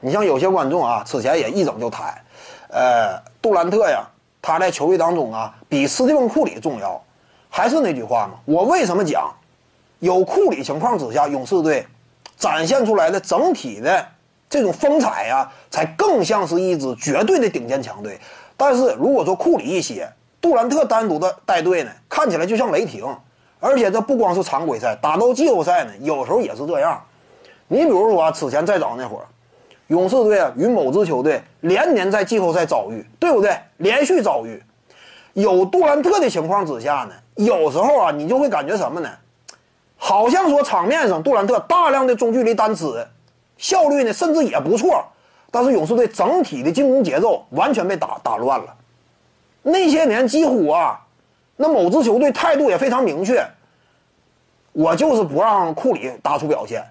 你像有些观众啊，此前也一整就抬，呃，杜兰特呀，他在球队当中啊，比斯蒂芬库里重要。还是那句话嘛，我为什么讲，有库里情况之下，勇士队展现出来的整体的这种风采呀，才更像是一支绝对的顶尖强队。但是如果说库里一些，杜兰特单独的带队呢，看起来就像雷霆。而且这不光是常规赛，打到季后赛呢，有时候也是这样。你比如说啊，此前再早那会儿，勇士队啊与某支球队连年在季后赛遭遇，对不对？连续遭遇，有杜兰特的情况之下呢，有时候啊，你就会感觉什么呢？好像说场面上杜兰特大量的中距离单吃，效率呢甚至也不错，但是勇士队整体的进攻节奏完全被打打乱了。那些年几乎啊。那某支球队态度也非常明确，我就是不让库里打出表现。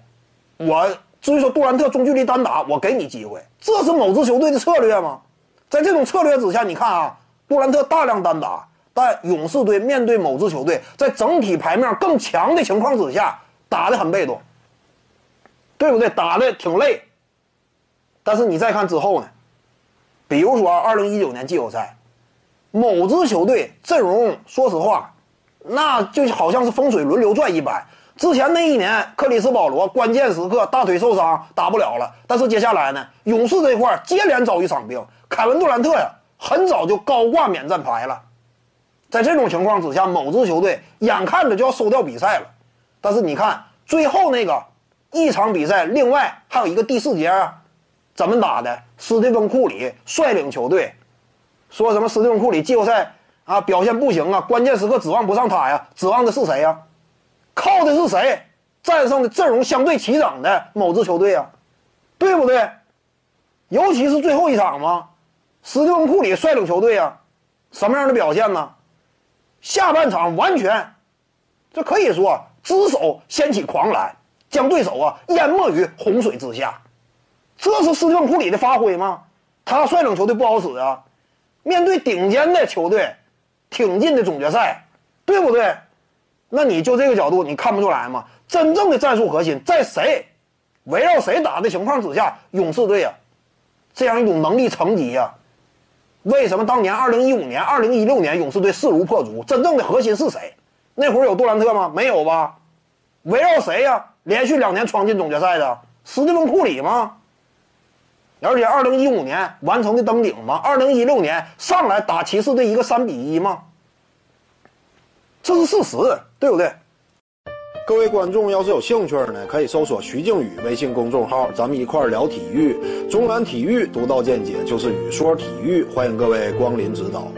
我至于说杜兰特中距离单打，我给你机会，这是某支球队的策略吗？在这种策略之下，你看啊，杜兰特大量单打，但勇士队面对某支球队在整体牌面更强的情况之下，打得很被动，对不对？打的挺累。但是你再看之后呢？比如说二零一九年季后赛。某支球队阵容，说实话，那就好像是风水轮流转一般。之前那一年，克里斯保罗关键时刻大腿受伤打不了了，但是接下来呢，勇士这块接连遭遇伤病，凯文杜兰特呀，很早就高挂免战牌了。在这种情况之下，某支球队眼看着就要收掉比赛了。但是你看最后那个一场比赛，另外还有一个第四节啊，怎么打的？斯蒂芬库里率领球队。说什么斯蒂芬库里季后赛啊表现不行啊，关键时刻指望不上他呀，指望的是谁呀？靠的是谁？战胜的阵容相对齐整的某支球队啊，对不对？尤其是最后一场嘛，斯蒂芬库里率领球队啊，什么样的表现呢？下半场完全，这可以说只手掀起狂澜，将对手啊淹没于洪水之下。这是斯蒂芬库里的发挥吗？他率领球队不好使啊。面对顶尖的球队，挺进的总决赛，对不对？那你就这个角度，你看不出来吗？真正的战术核心在谁？围绕谁打的情况之下，勇士队啊，这样一种能力层级呀，为什么当年二零一五年、二零一六年勇士队势如破竹？真正的核心是谁？那会儿有杜兰特吗？没有吧？围绕谁呀？连续两年闯进总决赛的斯蒂芬库里吗？而且，二零一五年完成的登顶吗？二零一六年上来打骑士队一个三比一吗？这是事实，对不对？各位观众要是有兴趣呢，可以搜索徐静宇微信公众号，咱们一块儿聊体育。中南体育独到见解就是语说体育，欢迎各位光临指导。